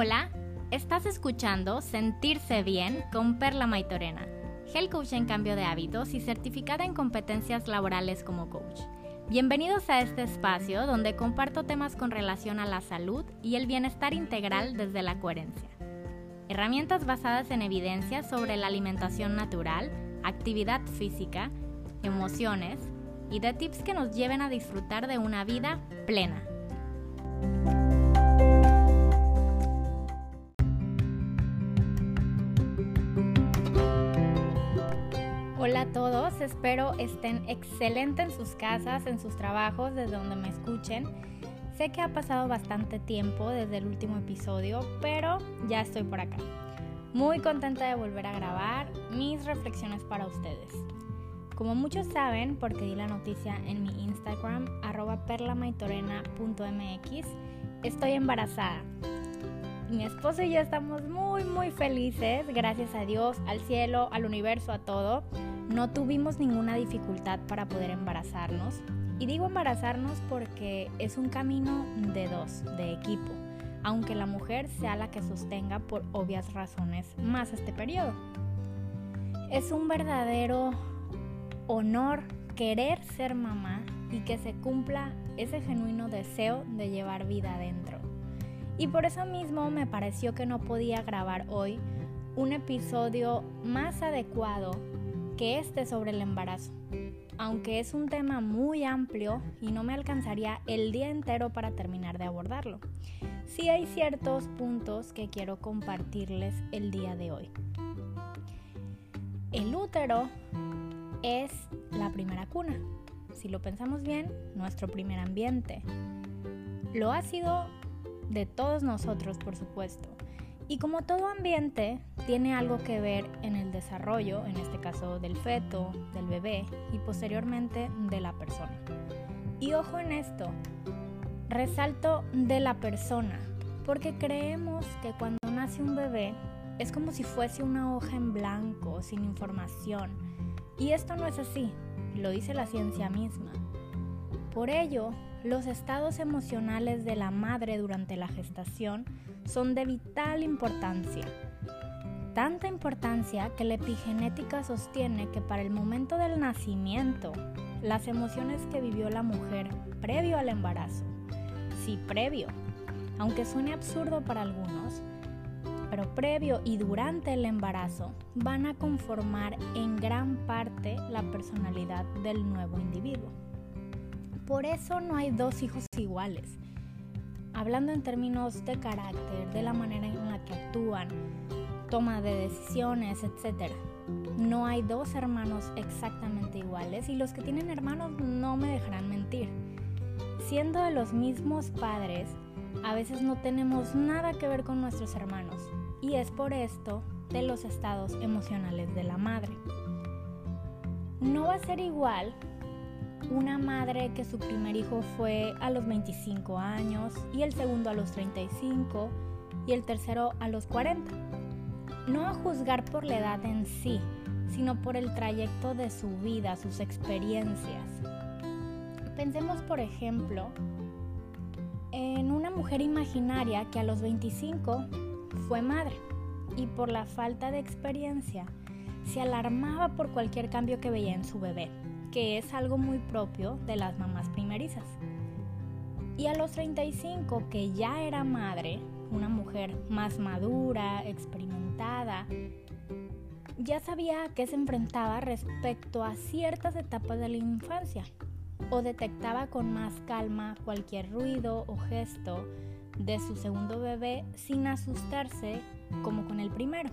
Hola, estás escuchando Sentirse Bien con Perla Maitorena, Health Coach en cambio de hábitos y certificada en competencias laborales como coach. Bienvenidos a este espacio donde comparto temas con relación a la salud y el bienestar integral desde la coherencia. Herramientas basadas en evidencia sobre la alimentación natural, actividad física, emociones y de tips que nos lleven a disfrutar de una vida plena. Hola a todos, espero estén excelentes en sus casas, en sus trabajos, desde donde me escuchen. Sé que ha pasado bastante tiempo desde el último episodio, pero ya estoy por acá. Muy contenta de volver a grabar mis reflexiones para ustedes. Como muchos saben, porque di la noticia en mi Instagram, arroba perlamaitorena.mx, estoy embarazada. Mi esposo y yo estamos muy muy felices, gracias a Dios, al cielo, al universo, a todo. No tuvimos ninguna dificultad para poder embarazarnos. Y digo embarazarnos porque es un camino de dos, de equipo, aunque la mujer sea la que sostenga por obvias razones más este periodo. Es un verdadero honor querer ser mamá y que se cumpla ese genuino deseo de llevar vida adentro. Y por eso mismo me pareció que no podía grabar hoy un episodio más adecuado que este sobre el embarazo, aunque es un tema muy amplio y no me alcanzaría el día entero para terminar de abordarlo. Sí hay ciertos puntos que quiero compartirles el día de hoy. El útero es la primera cuna. Si lo pensamos bien, nuestro primer ambiente. Lo ha sido de todos nosotros, por supuesto. Y como todo ambiente, tiene algo que ver en el desarrollo, en este caso del feto, del bebé y posteriormente de la persona. Y ojo en esto, resalto de la persona, porque creemos que cuando nace un bebé es como si fuese una hoja en blanco, sin información. Y esto no es así, lo dice la ciencia misma. Por ello, los estados emocionales de la madre durante la gestación son de vital importancia. Tanta importancia que la epigenética sostiene que para el momento del nacimiento, las emociones que vivió la mujer previo al embarazo, sí previo, aunque suene absurdo para algunos, pero previo y durante el embarazo van a conformar en gran parte la personalidad del nuevo individuo. Por eso no hay dos hijos iguales. Hablando en términos de carácter, de la manera en la que actúan, toma de decisiones, etc. No hay dos hermanos exactamente iguales y los que tienen hermanos no me dejarán mentir. Siendo de los mismos padres, a veces no tenemos nada que ver con nuestros hermanos y es por esto de los estados emocionales de la madre. No va a ser igual una madre que su primer hijo fue a los 25 años y el segundo a los 35 y el tercero a los 40. No a juzgar por la edad en sí, sino por el trayecto de su vida, sus experiencias. Pensemos, por ejemplo, en una mujer imaginaria que a los 25 fue madre y por la falta de experiencia se alarmaba por cualquier cambio que veía en su bebé que es algo muy propio de las mamás primerizas. Y a los 35, que ya era madre, una mujer más madura, experimentada, ya sabía a qué se enfrentaba respecto a ciertas etapas de la infancia o detectaba con más calma cualquier ruido o gesto de su segundo bebé sin asustarse como con el primero.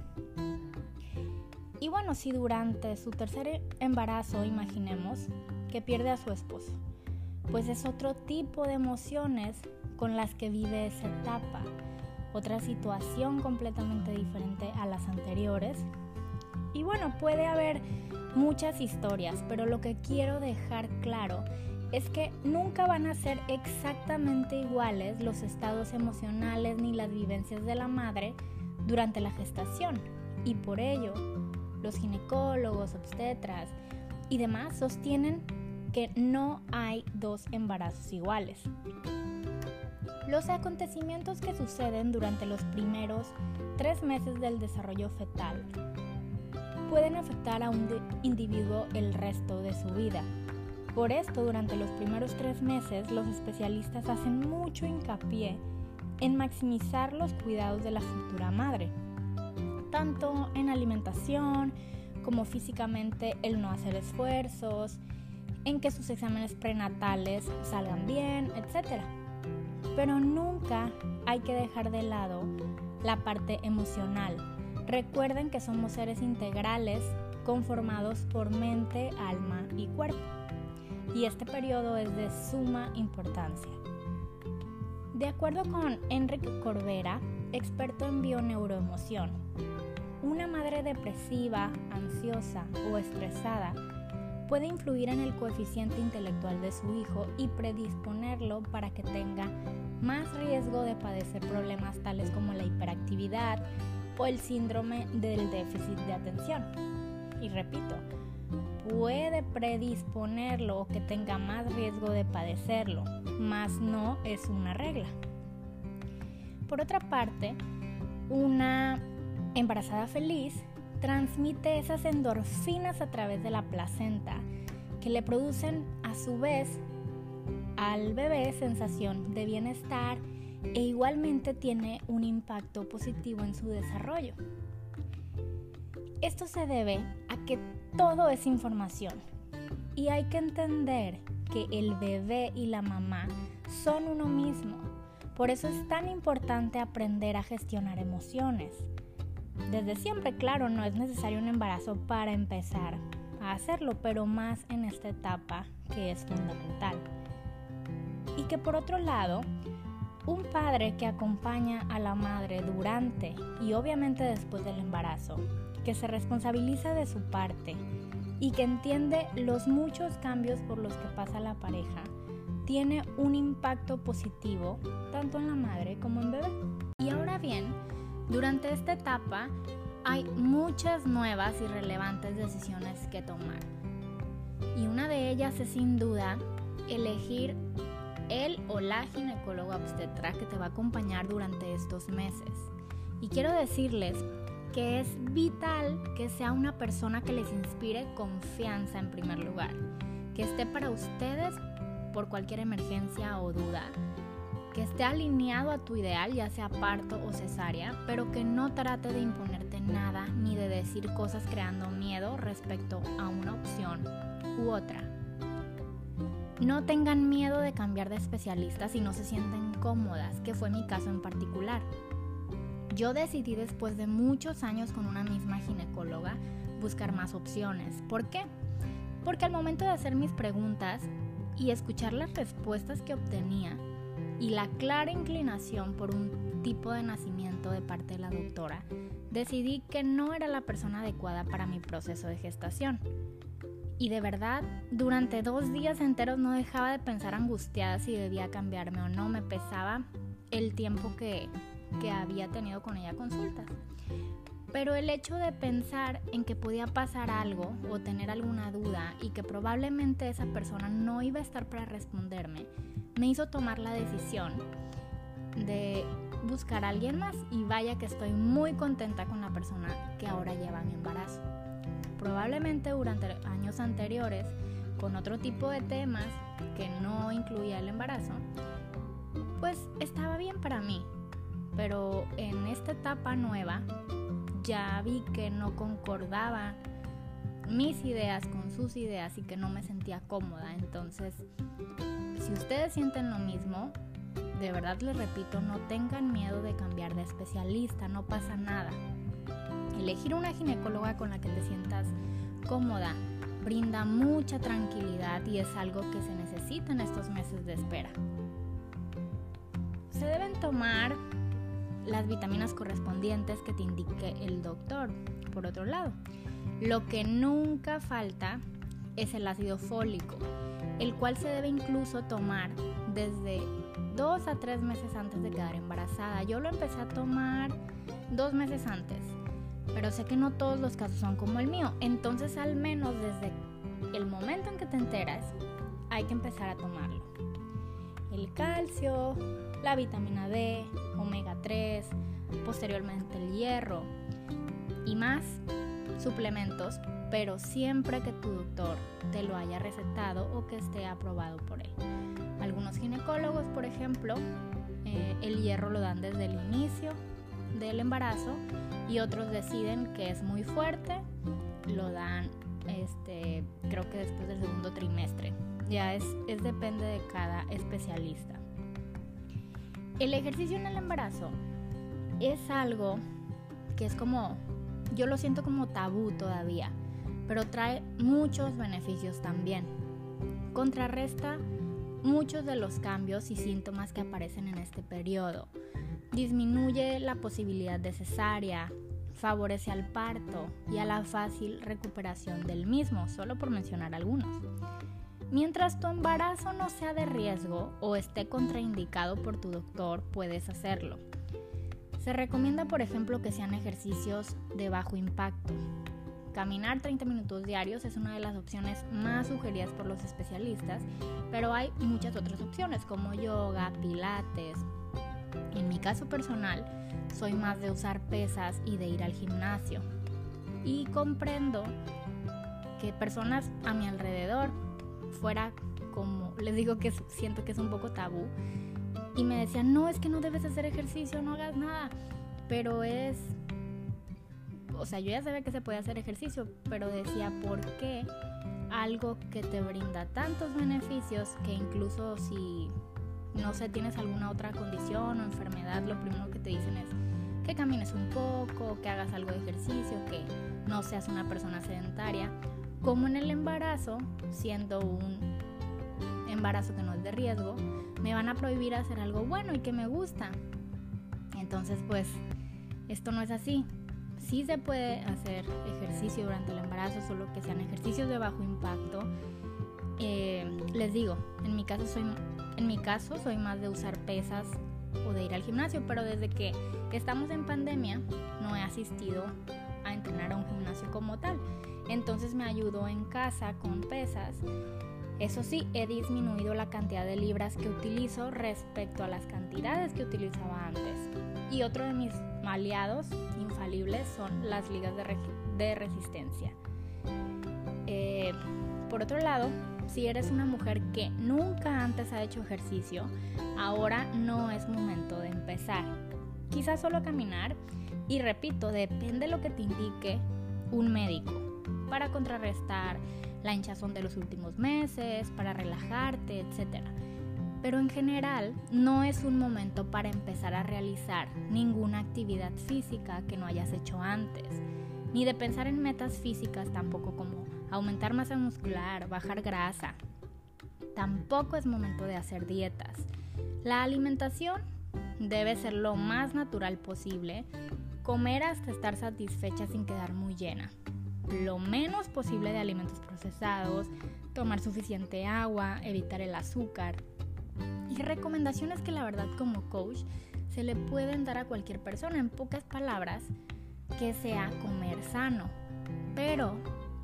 Y bueno, si durante su tercer embarazo, imaginemos, que pierde a su esposo, pues es otro tipo de emociones con las que vive esa etapa, otra situación completamente diferente a las anteriores. Y bueno, puede haber muchas historias, pero lo que quiero dejar claro es que nunca van a ser exactamente iguales los estados emocionales ni las vivencias de la madre durante la gestación. Y por ello, los ginecólogos, obstetras y demás sostienen que no hay dos embarazos iguales. Los acontecimientos que suceden durante los primeros tres meses del desarrollo fetal pueden afectar a un individuo el resto de su vida. Por esto, durante los primeros tres meses, los especialistas hacen mucho hincapié en maximizar los cuidados de la futura madre, tanto en alimentación como físicamente el no hacer esfuerzos, en que sus exámenes prenatales salgan bien, etc. Pero nunca hay que dejar de lado la parte emocional. Recuerden que somos seres integrales conformados por mente, alma y cuerpo. Y este periodo es de suma importancia. De acuerdo con Enrique Corbera, experto en bioneuroemoción, una madre depresiva, ansiosa o estresada puede influir en el coeficiente intelectual de su hijo y predisponerlo para que tenga más riesgo de padecer problemas tales como la hiperactividad o el síndrome del déficit de atención. Y repito, puede predisponerlo o que tenga más riesgo de padecerlo, mas no es una regla. Por otra parte, una embarazada feliz transmite esas endorfinas a través de la placenta que le producen a su vez al bebé sensación de bienestar e igualmente tiene un impacto positivo en su desarrollo. Esto se debe a que todo es información y hay que entender que el bebé y la mamá son uno mismo. Por eso es tan importante aprender a gestionar emociones desde siempre, claro, no es necesario un embarazo para empezar a hacerlo, pero más en esta etapa que es fundamental. Y que por otro lado, un padre que acompaña a la madre durante y obviamente después del embarazo, que se responsabiliza de su parte y que entiende los muchos cambios por los que pasa la pareja, tiene un impacto positivo tanto en la madre como en bebé. Y ahora bien, durante esta etapa hay muchas nuevas y relevantes decisiones que tomar. Y una de ellas es sin duda elegir el o la ginecóloga obstetra que te va a acompañar durante estos meses. Y quiero decirles que es vital que sea una persona que les inspire confianza en primer lugar, que esté para ustedes por cualquier emergencia o duda que esté alineado a tu ideal, ya sea parto o cesárea, pero que no trate de imponerte nada ni de decir cosas creando miedo respecto a una opción u otra. No tengan miedo de cambiar de especialista si no se sienten cómodas, que fue mi caso en particular. Yo decidí después de muchos años con una misma ginecóloga buscar más opciones. ¿Por qué? Porque al momento de hacer mis preguntas y escuchar las respuestas que obtenía, y la clara inclinación por un tipo de nacimiento de parte de la doctora, decidí que no era la persona adecuada para mi proceso de gestación. Y de verdad, durante dos días enteros no dejaba de pensar angustiada si debía cambiarme o no. Me pesaba el tiempo que, que había tenido con ella consultas. Pero el hecho de pensar en que podía pasar algo o tener alguna duda y que probablemente esa persona no iba a estar para responderme, me hizo tomar la decisión de buscar a alguien más y vaya que estoy muy contenta con la persona que ahora lleva mi embarazo. Probablemente durante años anteriores, con otro tipo de temas que no incluía el embarazo, pues estaba bien para mí. Pero en esta etapa nueva ya vi que no concordaba mis ideas con sus ideas y que no me sentía cómoda. Entonces si ustedes sienten lo mismo, de verdad les repito, no tengan miedo de cambiar de especialista, no pasa nada. Elegir una ginecóloga con la que te sientas cómoda brinda mucha tranquilidad y es algo que se necesita en estos meses de espera. Se deben tomar las vitaminas correspondientes que te indique el doctor. Por otro lado, lo que nunca falta es el ácido fólico el cual se debe incluso tomar desde dos a tres meses antes de quedar embarazada. Yo lo empecé a tomar dos meses antes, pero sé que no todos los casos son como el mío. Entonces al menos desde el momento en que te enteras, hay que empezar a tomarlo. el calcio, la vitamina D, omega 3, posteriormente el hierro y más suplementos, pero siempre que tu doctor te lo haya recetado o que esté aprobado por él. Algunos ginecólogos, por ejemplo, eh, el hierro lo dan desde el inicio del embarazo y otros deciden que es muy fuerte, lo dan este, creo que después del segundo trimestre. Ya es, es depende de cada especialista. El ejercicio en el embarazo es algo que es como, yo lo siento como tabú todavía, pero trae muchos beneficios también. Contrarresta muchos de los cambios y síntomas que aparecen en este periodo. Disminuye la posibilidad de cesárea, favorece al parto y a la fácil recuperación del mismo, solo por mencionar algunos. Mientras tu embarazo no sea de riesgo o esté contraindicado por tu doctor, puedes hacerlo. Se recomienda, por ejemplo, que sean ejercicios de bajo impacto. Caminar 30 minutos diarios es una de las opciones más sugeridas por los especialistas, pero hay muchas otras opciones como yoga, pilates. En mi caso personal, soy más de usar pesas y de ir al gimnasio. Y comprendo que personas a mi alrededor fuera como, les digo que siento que es un poco tabú, y me decían, no, es que no debes hacer ejercicio, no hagas nada, pero es, o sea, yo ya sabía que se puede hacer ejercicio, pero decía, ¿por qué algo que te brinda tantos beneficios que incluso si, no sé, tienes alguna otra condición o enfermedad, lo primero que te dicen es que camines un poco, que hagas algo de ejercicio, que no seas una persona sedentaria, como en el embarazo, siendo un embarazo que no es de riesgo, me van a prohibir hacer algo bueno y que me gusta. Entonces, pues, esto no es así. Sí se puede hacer ejercicio durante el embarazo, solo que sean ejercicios de bajo impacto. Eh, les digo, en mi caso soy, en mi caso soy más de usar pesas o de ir al gimnasio, pero desde que estamos en pandemia no he asistido a entrenar a un gimnasio como tal. Entonces me ayudo en casa con pesas eso sí, he disminuido la cantidad de libras que utilizo respecto a las cantidades que utilizaba antes. Y otro de mis aliados infalibles son las ligas de, resistencia. Eh, por otro lado, si eres una mujer que nunca antes ha hecho ejercicio, ahora no es momento de empezar. Quizás solo caminar y repito, depende de lo que te indique un médico para contrarrestar la hinchazón de los últimos meses, para relajarte, etc. Pero en general no es un momento para empezar a realizar ninguna actividad física que no hayas hecho antes, ni de pensar en metas físicas tampoco como aumentar masa muscular, bajar grasa. Tampoco es momento de hacer dietas. La alimentación debe ser lo más natural posible, comer hasta estar satisfecha sin quedar muy llena lo menos posible de alimentos procesados, tomar suficiente agua, evitar el azúcar. Y recomendaciones que la verdad como coach se le pueden dar a cualquier persona en pocas palabras, que sea comer sano, pero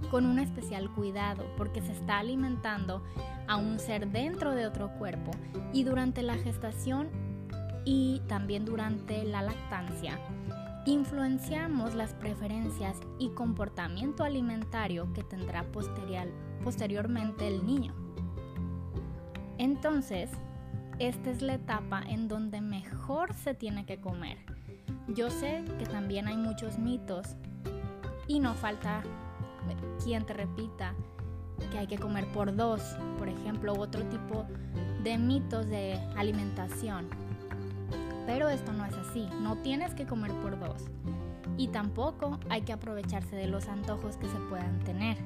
con un especial cuidado porque se está alimentando a un ser dentro de otro cuerpo y durante la gestación y también durante la lactancia influenciamos las preferencias y comportamiento alimentario que tendrá posteriormente el niño. Entonces, esta es la etapa en donde mejor se tiene que comer. Yo sé que también hay muchos mitos y no falta quien te repita que hay que comer por dos, por ejemplo, u otro tipo de mitos de alimentación. Pero esto no es así, no tienes que comer por dos. Y tampoco hay que aprovecharse de los antojos que se puedan tener.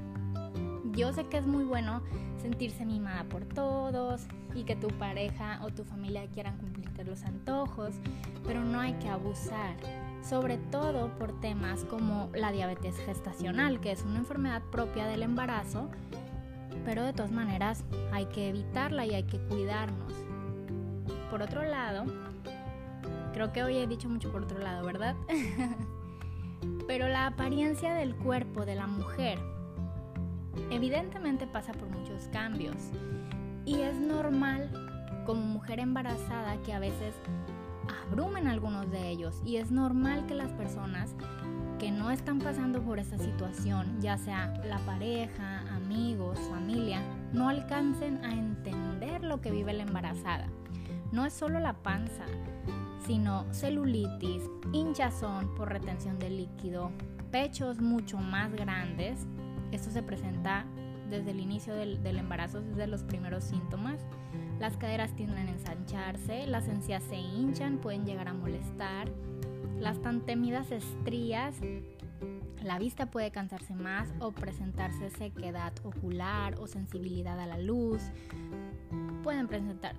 Yo sé que es muy bueno sentirse mimada por todos y que tu pareja o tu familia quieran cumplirte los antojos, pero no hay que abusar, sobre todo por temas como la diabetes gestacional, que es una enfermedad propia del embarazo, pero de todas maneras hay que evitarla y hay que cuidarnos. Por otro lado, Creo que hoy he dicho mucho por otro lado, ¿verdad? Pero la apariencia del cuerpo de la mujer evidentemente pasa por muchos cambios y es normal como mujer embarazada que a veces abrumen algunos de ellos y es normal que las personas que no están pasando por esta situación, ya sea la pareja, amigos, familia, no alcancen a entender lo que vive la embarazada. No es solo la panza, sino celulitis, hinchazón por retención de líquido, pechos mucho más grandes. Esto se presenta desde el inicio del, embarazo, desde los primeros síntomas. Las caderas tienden a ensancharse, las encías se hinchan, pueden llegar a molestar. Las tan temidas estrías, la vista puede cansarse más o presentarse sequedad ocular o sensibilidad a la luz. Pueden presentar,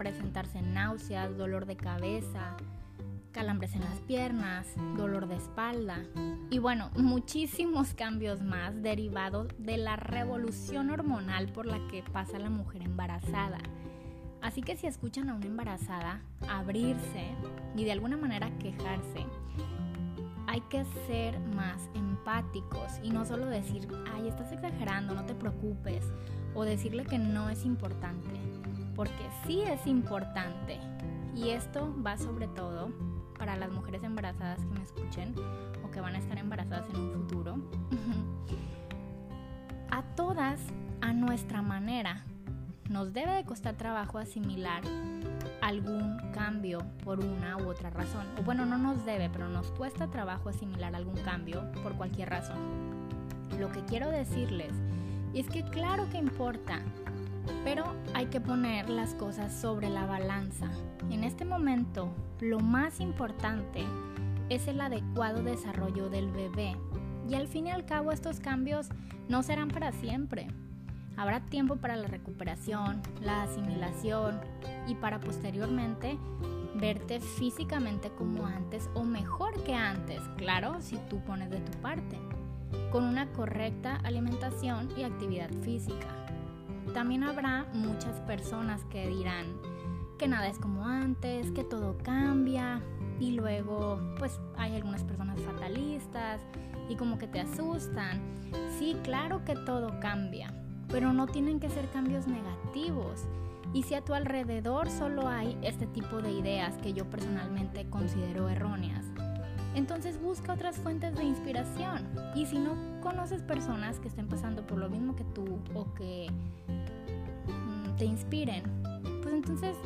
presentarse náuseas, dolor de cabeza, calambres en las piernas, dolor de espalda y bueno, muchísimos cambios más derivados de la revolución hormonal por la que pasa la mujer embarazada. Así que si escuchan a una embarazada abrirse y de alguna manera quejarse, hay que ser más empáticos y no solo decir, ay, estás exagerando, no te preocupes, o decirle que no es importante, porque sí es importante. Y esto va sobre todo para las mujeres embarazadas que me escuchen o que van a estar embarazadas en un futuro. a todas, a nuestra manera, nos debe de costar trabajo asimilar algún cambio por una u otra razón. O bueno, no nos debe, pero nos cuesta trabajo asimilar algún cambio por cualquier razón. Lo que quiero decirles es que claro que importa, pero hay que poner las cosas sobre la balanza. En este momento, lo más importante es el adecuado desarrollo del bebé. Y al fin y al cabo estos cambios no serán para siempre. Habrá tiempo para la recuperación, la asimilación y para posteriormente verte físicamente como antes o mejor que antes, claro, si tú pones de tu parte, con una correcta alimentación y actividad física. También habrá muchas personas que dirán que nada es como antes, que todo cambia y luego pues hay algunas personas fatalistas y como que te asustan. Sí, claro que todo cambia, pero no tienen que ser cambios negativos. Y si a tu alrededor solo hay este tipo de ideas que yo personalmente considero erróneas, entonces busca otras fuentes de inspiración. Y si no conoces personas que estén pasando por lo mismo que tú o que mm, te inspiren, pues entonces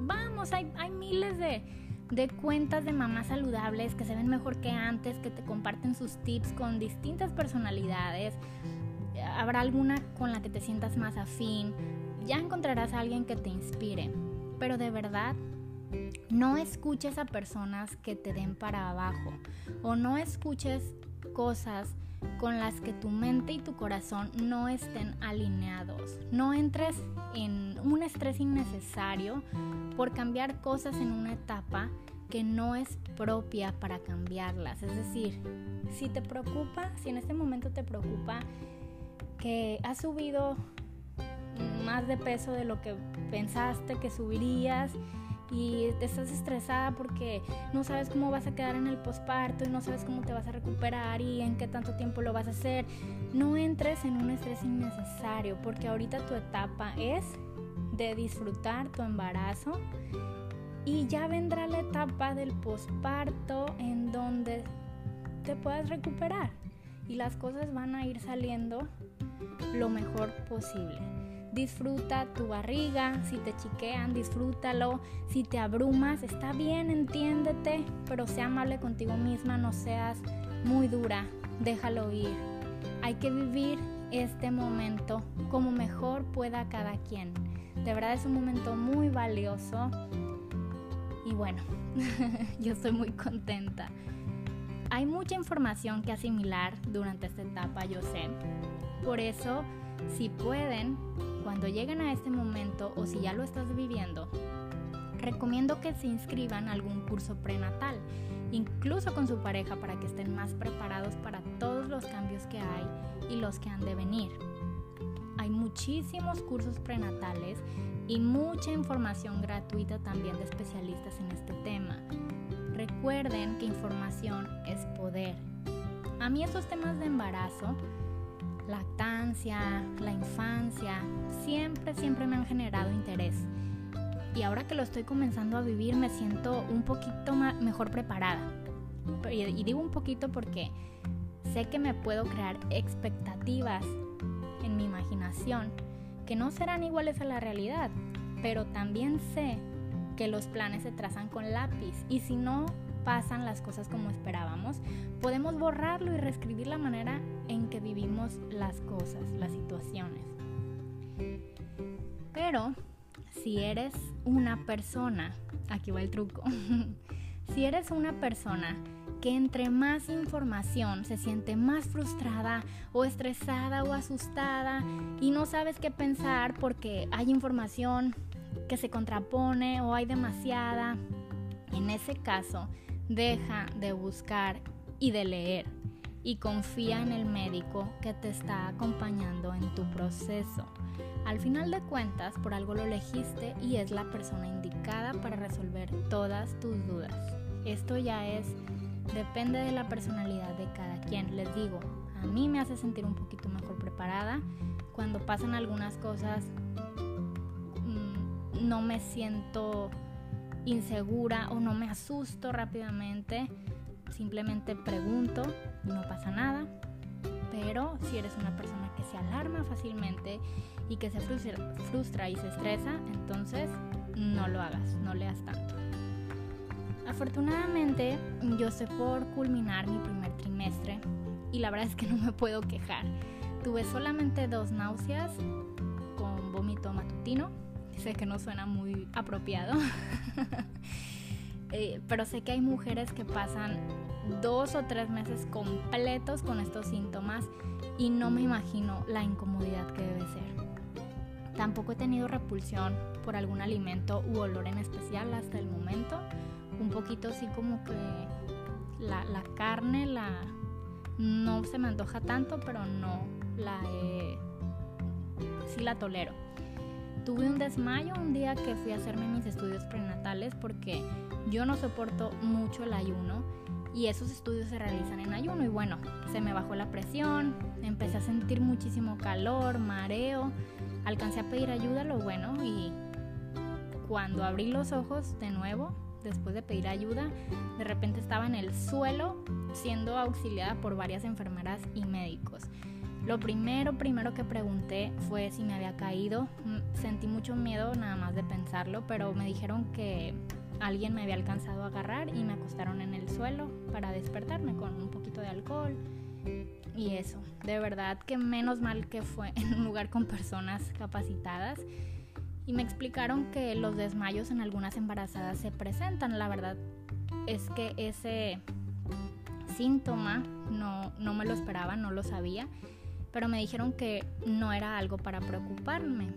vamos, hay, miles de, de cuentas de mamás saludables que se ven mejor que antes, que te comparten sus tips con distintas personalidades. Habrá alguna con la que te sientas más afín, ya encontrarás a alguien que te inspire, pero de verdad no escuches a personas que te den para abajo o no escuches cosas con las que tu mente y tu corazón no estén alineados. No entres en un estrés innecesario por cambiar cosas en una etapa que no es propia para cambiarlas. Es decir, si te preocupa, si en este momento te preocupa que has subido más de peso de lo que pensaste que subirías y te estás estresada porque no sabes cómo vas a quedar en el posparto y no sabes cómo te vas a recuperar y en qué tanto tiempo lo vas a hacer. No entres en un estrés innecesario porque ahorita tu etapa es de disfrutar tu embarazo y ya vendrá la etapa del posparto en donde te puedas recuperar y las cosas van a ir saliendo lo mejor posible. Disfruta tu barriga, si te chiquean, disfrútalo, si te abrumas, está bien, entiéndete, pero sea amable contigo misma, no seas muy dura, déjalo ir. Hay que vivir este momento como mejor pueda cada quien. De verdad es un momento muy valioso y bueno, yo estoy muy contenta. Hay mucha información que asimilar durante esta etapa, yo sé. Por eso, si pueden, cuando lleguen a este momento o si ya lo estás viviendo, recomiendo que se inscriban a algún curso prenatal, incluso con su pareja, para que estén más preparados para todos los cambios que hay y los que han de venir. Hay muchísimos cursos prenatales y mucha información gratuita también de especialistas en este tema. Recuerden que información es poder. A mí estos temas de embarazo, lactancia, la infancia, siempre, siempre me han generado interés. y ahora que lo estoy comenzando a vivir me siento un poquito mejor preparada. Y digo un poquito porque sé que me puedo crear expectativas en mi imaginación que no serán iguales a la realidad, pero también sé que los planes se trazan con lápiz y si no pasan las cosas como esperábamos, podemos borrarlo y reescribir la manera en que vivimos las cosas, las situaciones. Pero si eres una persona, aquí va el truco, si eres una persona que entre más información se siente más frustrada o estresada o asustada y no sabes qué pensar porque hay información que se contrapone o hay demasiada, en ese caso deja de buscar y de leer y confía en el médico que te está acompañando en tu proceso. Al final de cuentas, por algo lo elegiste y es la persona indicada para resolver todas tus dudas. Esto ya es, depende de la personalidad de cada quien. Les digo, a mí me hace sentir un poquito mejor preparada. Cuando pasan algunas cosas, mm, no me siento insegura o no me asusto rápidamente. Simplemente pregunto, no pasa nada. Pero si eres una persona que se alarma fácilmente y que se frustra, y se estresa, entonces no lo hagas, no leas tanto. Afortunadamente yo estoy por culminar mi primer trimestre y la verdad es que no me puedo quejar. Tuve solamente dos náuseas con vómito matutino. Sé que no suena muy apropiado. Eh, pero sé que hay mujeres que pasan dos o tres meses completos con estos síntomas y no me imagino la incomodidad que debe ser. Tampoco he tenido repulsión por algún alimento u olor en especial hasta el momento. Un poquito así como que la, carne la no se me antoja tanto, pero no la sí la tolero. Tuve un desmayo un día que fui a hacerme mis estudios prenatales porque yo no soporto mucho el ayuno y esos estudios se realizan en ayuno y bueno, se me bajó la presión, empecé a sentir muchísimo calor, mareo, alcancé a pedir ayuda, lo bueno, y cuando abrí los ojos de nuevo, después de pedir ayuda, de repente estaba en el suelo siendo auxiliada por varias enfermeras y médicos. Lo primero, primero que pregunté fue si me había caído. Mm, sentí mucho miedo nada más de pensarlo, pero me dijeron que alguien me había alcanzado a agarrar y me acostaron en el suelo para despertarme con un poquito de alcohol y eso. De verdad que menos mal que fue en un lugar con personas capacitadas y me explicaron que los desmayos en algunas embarazadas se presentan. La verdad es que ese síntoma no, no me lo esperaba, no lo sabía, pero me dijeron que no era algo para preocuparme.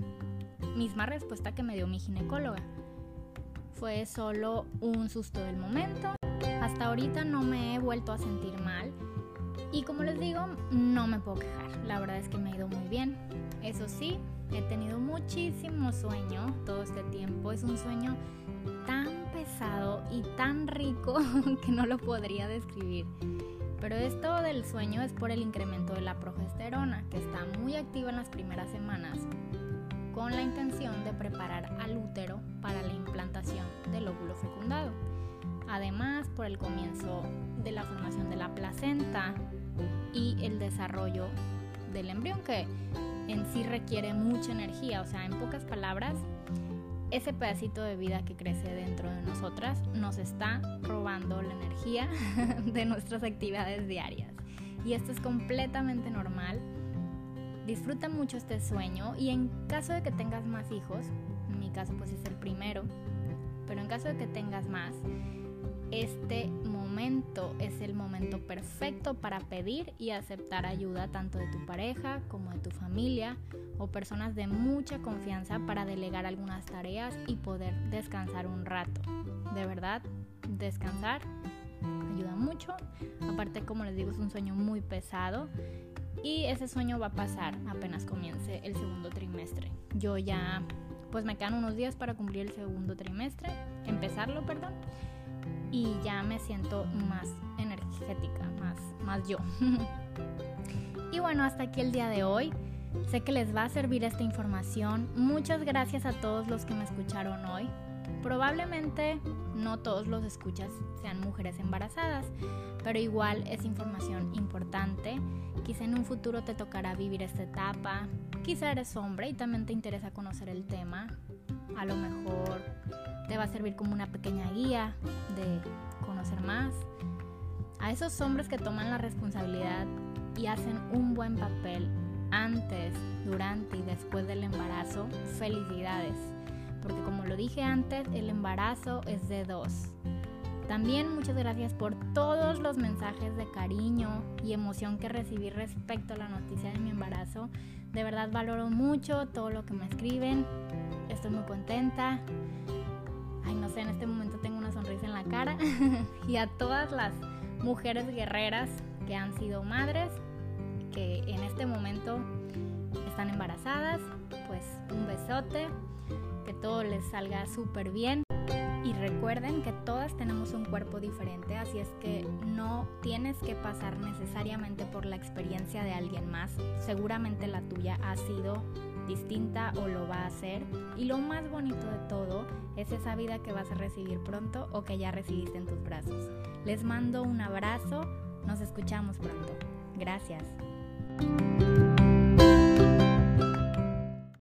Misma respuesta que me dio mi ginecóloga fue solo un susto del momento. Hasta ahorita no me he vuelto a sentir mal. Y como les digo, no me puedo quejar. La verdad es que me ha ido muy bien. Eso sí, he tenido muchísimo sueño todo este tiempo. Es un sueño tan pesado y tan rico que no lo podría describir. Pero esto del sueño es por el incremento de la progesterona, que está muy activa en las primeras semanas con la intención de preparar al útero para la implantación del óvulo fecundado. Además, por el comienzo de la formación de la placenta y el desarrollo del embrión, que en sí requiere mucha energía, o sea, en pocas palabras, ese pedacito de vida que crece dentro de nosotras nos está robando la energía de nuestras actividades diarias. Y esto es completamente normal disfruta mucho este sueño y en caso de que tengas más hijos, en mi caso pues es el primero, pero en caso de que tengas más, este momento es el momento perfecto para pedir y aceptar ayuda tanto de tu pareja como de tu familia o personas de mucha confianza para delegar algunas tareas y poder descansar un rato. De verdad, descansar ayuda mucho. Aparte, como les digo, es un sueño muy pesado y ese sueño va a pasar apenas comience el segundo trimestre. Yo ya, pues me quedan unos días para cumplir el segundo trimestre, empezarlo, perdón, y ya me siento más energética, más, más yo. y bueno, hasta aquí el día de hoy. Sé que les va a servir esta información. Muchas gracias a todos los que me escucharon hoy. Probablemente no todos los escuchas sean mujeres embarazadas, pero igual es información importante. Quizá en un futuro te tocará vivir esta etapa. Quizá eres hombre y también te interesa conocer el tema. A lo mejor te va a servir como una pequeña guía de conocer más. A esos hombres que toman la responsabilidad y hacen un buen papel antes, durante y después del embarazo, felicidades porque como lo dije antes, el embarazo es de dos. También muchas gracias por todos los mensajes de cariño y emoción que recibí respecto a la noticia de mi embarazo. De verdad valoro mucho todo lo que me escriben. Estoy muy contenta. En este momento tengo una sonrisa en la cara. y a todas las mujeres guerreras que han sido madres, que en este momento están embarazadas, pues un besote que todo les salga súper bien. Y recuerden que todas tenemos un cuerpo diferente, así es que no tienes que pasar necesariamente por la experiencia de alguien más. Seguramente la tuya ha sido distinta o lo va a hacer. Y lo más bonito de todo es esa vida que vas a recibir pronto o que ya recibiste en tus brazos. Les mando un abrazo, nos escuchamos pronto. Gracias.